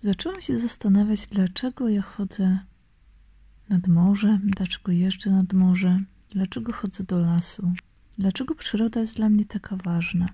zaczęłam się zastanawiać, dlaczego ja chodzę nad morze, dlaczego jeżdżę nad morze, dlaczego chodzę do lasu, dlaczego przyroda jest dla mnie taka ważna.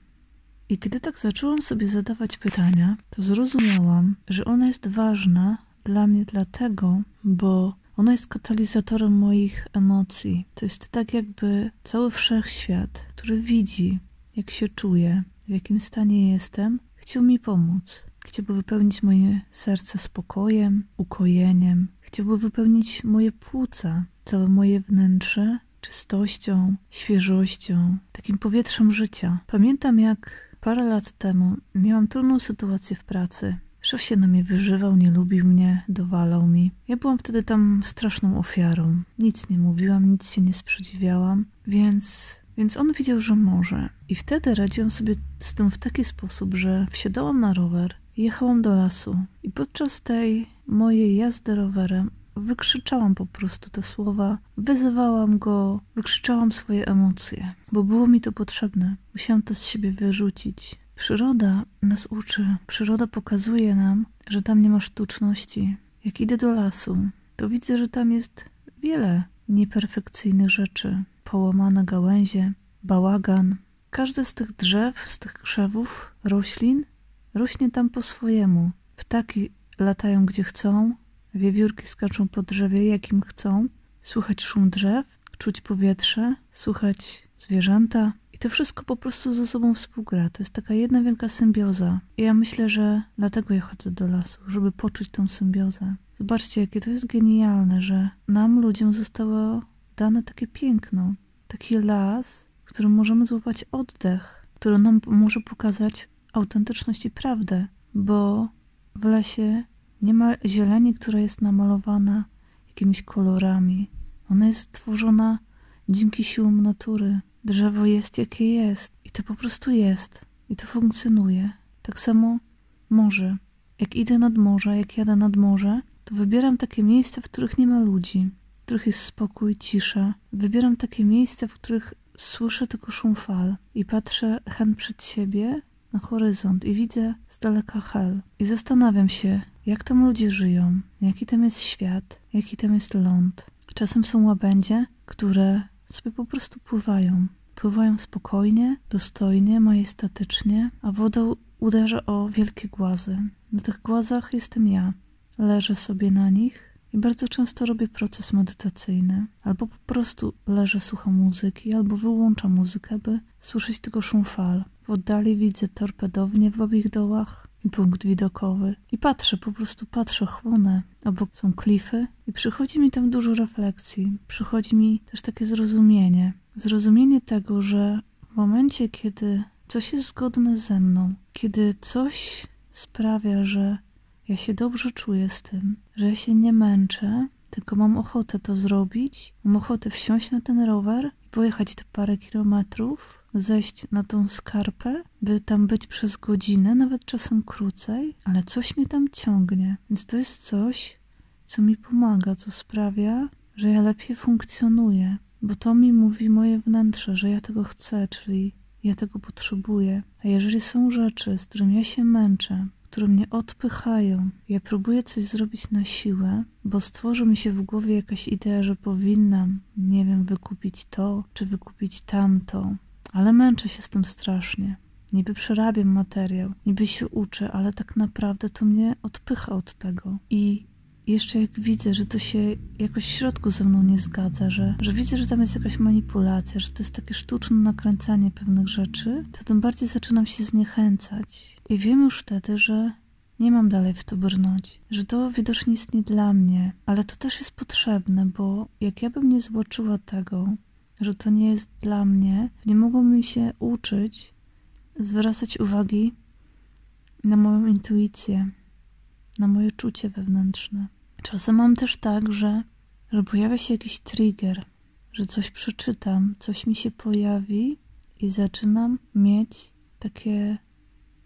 I kiedy tak zaczęłam sobie zadawać pytania, to zrozumiałam, że ona jest ważna dla mnie dlatego, bo ona jest katalizatorem moich emocji. To jest tak jakby cały wszechświat, który widzi, jak się czuję, w jakim stanie jestem, chciał mi pomóc. Chciałby wypełnić moje serce spokojem, ukojeniem. Chciałby wypełnić moje płuca, całe moje wnętrze czystością, świeżością, takim powietrzem życia. Pamiętam, jak parę lat temu miałam trudną sytuację w pracy. Szef się na mnie wyżywał, nie lubił mnie, dowalał mi. Ja byłam wtedy tam straszną ofiarą. Nic nie mówiłam, nic się nie sprzeciwiałam, więc, więc on widział, że może. I wtedy radziłam sobie z tym w taki sposób, że wsiadałam na rower, jechałam do lasu i podczas tej mojej jazdy rowerem wykrzyczałam po prostu te słowa, wyzywałam go, wykrzyczałam swoje emocje, bo było mi to potrzebne. Musiałam to z siebie wyrzucić. Przyroda nas uczy, przyroda pokazuje nam, że tam nie ma sztuczności. Jak idę do lasu, to widzę, że tam jest wiele nieperfekcyjnych rzeczy. Połamane gałęzie, bałagan. Każde z tych drzew, z tych krzewów, roślin rośnie tam po swojemu. Ptaki latają gdzie chcą, wiewiórki skaczą po drzewie jakim chcą, słychać szum drzew, czuć powietrze, słuchać zwierzęta, to wszystko po prostu ze sobą współgra. To jest taka jedna wielka symbioza. I ja myślę, że dlatego ja chodzę do lasu, żeby poczuć tą symbiozę. Zobaczcie, jakie to jest genialne, że nam, ludziom, zostało dane takie piękno. Taki las, w którym możemy złapać oddech, który nam może pokazać autentyczność i prawdę, bo w lesie nie ma zieleni, która jest namalowana jakimiś kolorami. Ona jest stworzona dzięki siłom natury. Drzewo jest jakie jest i to po prostu jest i to funkcjonuje. Tak samo morze. Jak idę nad morze, jak jadę nad morze, to wybieram takie miejsca, w których nie ma ludzi, w których jest spokój, cisza. Wybieram takie miejsca, w których słyszę tylko szum fal i patrzę hen przed siebie na horyzont i widzę z daleka hel. I zastanawiam się, jak tam ludzie żyją, jaki tam jest świat, jaki tam jest ląd. Czasem są łabędzie, które sobie po prostu pływają. Pływają spokojnie, dostojnie, majestatycznie, a woda uderza o wielkie głazy. Na tych głazach jestem ja. Leżę sobie na nich i bardzo często robię proces medytacyjny. Albo po prostu leżę, słucham muzyki, albo wyłączam muzykę, by słyszeć tylko szum fal. W oddali widzę torpedownie w babich dołach, i punkt widokowy. I patrzę, po prostu patrzę, chłonę. Obok są klify i przychodzi mi tam dużo refleksji. Przychodzi mi też takie zrozumienie. Zrozumienie tego, że w momencie, kiedy coś jest zgodne ze mną, kiedy coś sprawia, że ja się dobrze czuję z tym, że ja się nie męczę, tylko mam ochotę to zrobić, mam ochotę wsiąść na ten rower i pojechać te parę kilometrów, zejść na tą skarpę, by tam być przez godzinę, nawet czasem krócej, ale coś mnie tam ciągnie. Więc to jest coś, co mi pomaga, co sprawia, że ja lepiej funkcjonuję, bo to mi mówi moje wnętrze, że ja tego chcę, czyli ja tego potrzebuję. A jeżeli są rzeczy, z którymi ja się męczę, które mnie odpychają, ja próbuję coś zrobić na siłę, bo stworzy mi się w głowie jakaś idea, że powinnam, nie wiem, wykupić to, czy wykupić tamto, ale męczę się z tym strasznie. Niby przerabiam materiał, niby się uczę, ale tak naprawdę to mnie odpycha od tego. I jeszcze jak widzę, że to się jakoś w środku ze mną nie zgadza, że, że widzę, że tam jest jakaś manipulacja, że to jest takie sztuczne nakręcanie pewnych rzeczy, to tym bardziej zaczynam się zniechęcać. I wiem już wtedy, że nie mam dalej w to brnąć, że to widocznie jest nie dla mnie, ale to też jest potrzebne, bo jak ja bym nie zobaczyła tego, że to nie jest dla mnie, nie mogłabym się uczyć zwracać uwagi na moją intuicję, na moje czucie wewnętrzne. Czasem mam też tak, że, że pojawia się jakiś trigger, że coś przeczytam, coś mi się pojawi i zaczynam mieć takie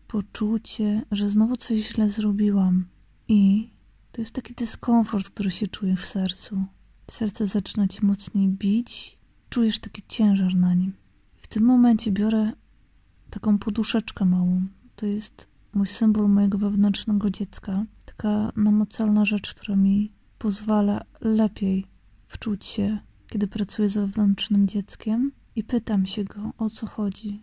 poczucie, że znowu coś źle zrobiłam. I to jest taki dyskomfort, który się czuje w sercu. Serce zaczyna ci mocniej bić czujesz taki ciężar na nim. W tym momencie biorę taką poduszeczkę małą. To jest mój symbol mojego wewnętrznego dziecka. taka namacalna rzecz, która mi pozwala lepiej wczuć się, kiedy pracuję z wewnętrznym dzieckiem i pytam się go, o co chodzi.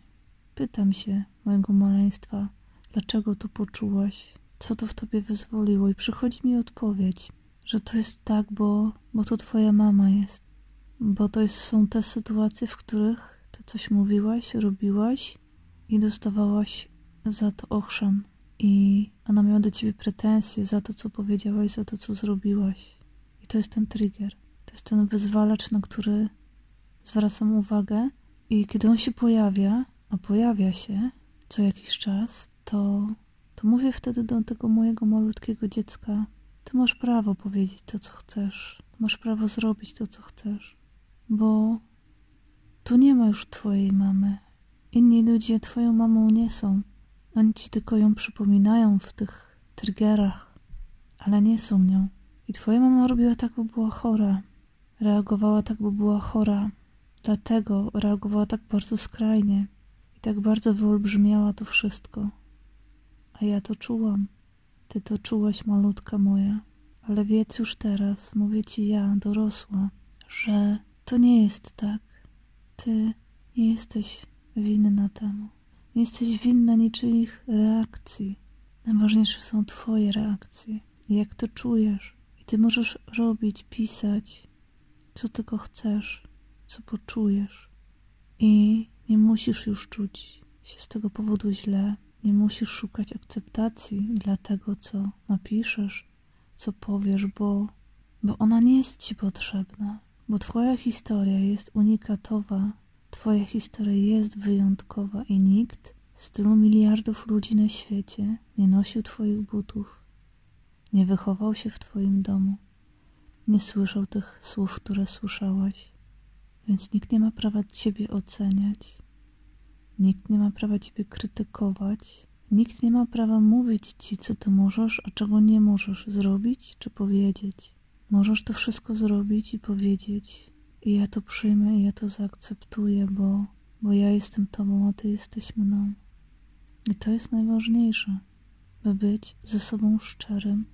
Pytam się mojego maleństwa, dlaczego to poczułaś, co to w tobie wyzwoliło i przychodzi mi odpowiedź, że to jest tak, bo, bo to twoja mama jest. Bo to jest, są te sytuacje, w których ty coś mówiłaś, robiłaś i dostawałaś za to ochrzan. I ona miała do ciebie pretensje za to, co powiedziałaś, za to, co zrobiłaś. I to jest ten trigger. To jest ten wyzwalacz, na który zwracam uwagę. I kiedy on się pojawia, a pojawia się co jakiś czas, to, to mówię wtedy do tego mojego malutkiego dziecka: Ty masz prawo powiedzieć to, co chcesz. Masz prawo zrobić to, co chcesz. Bo tu nie ma już twojej mamy. Inni ludzie twoją mamą nie są. Oni ci tylko ją przypominają w tych triggerach, ale nie są nią. I twoja mama robiła tak, bo była chora. Reagowała tak, bo była chora. Dlatego reagowała tak bardzo skrajnie i tak bardzo wyolbrzymiała to wszystko. A ja to czułam. Ty to czułaś, malutka moja. Ale wiedz już teraz, mówię ci ja, dorosła, że to nie jest tak. Ty nie jesteś winna temu. Nie jesteś winna niczyich reakcji. Najważniejsze są Twoje reakcje. Jak to czujesz. I Ty możesz robić, pisać, co tylko chcesz, co poczujesz. I nie musisz już czuć się z tego powodu źle. Nie musisz szukać akceptacji dla tego, co napiszesz, co powiesz, bo, bo ona nie jest Ci potrzebna. Bo Twoja historia jest unikatowa Twoja historia jest wyjątkowa i nikt z tylu miliardów ludzi na świecie nie nosił Twoich butów, nie wychował się w Twoim domu, nie słyszał tych słów, które słyszałaś, więc nikt nie ma prawa Ciebie oceniać, nikt nie ma prawa Ciebie krytykować, nikt nie ma prawa mówić Ci, co Ty możesz, a czego nie możesz zrobić czy powiedzieć. Możesz to wszystko zrobić i powiedzieć, i ja to przyjmę i ja to zaakceptuję, bo, bo ja jestem Tobą, a Ty jesteś mną. I to jest najważniejsze, by być ze sobą szczerym,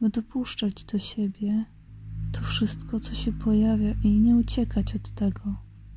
by dopuszczać do siebie to wszystko, co się pojawia i nie uciekać od tego,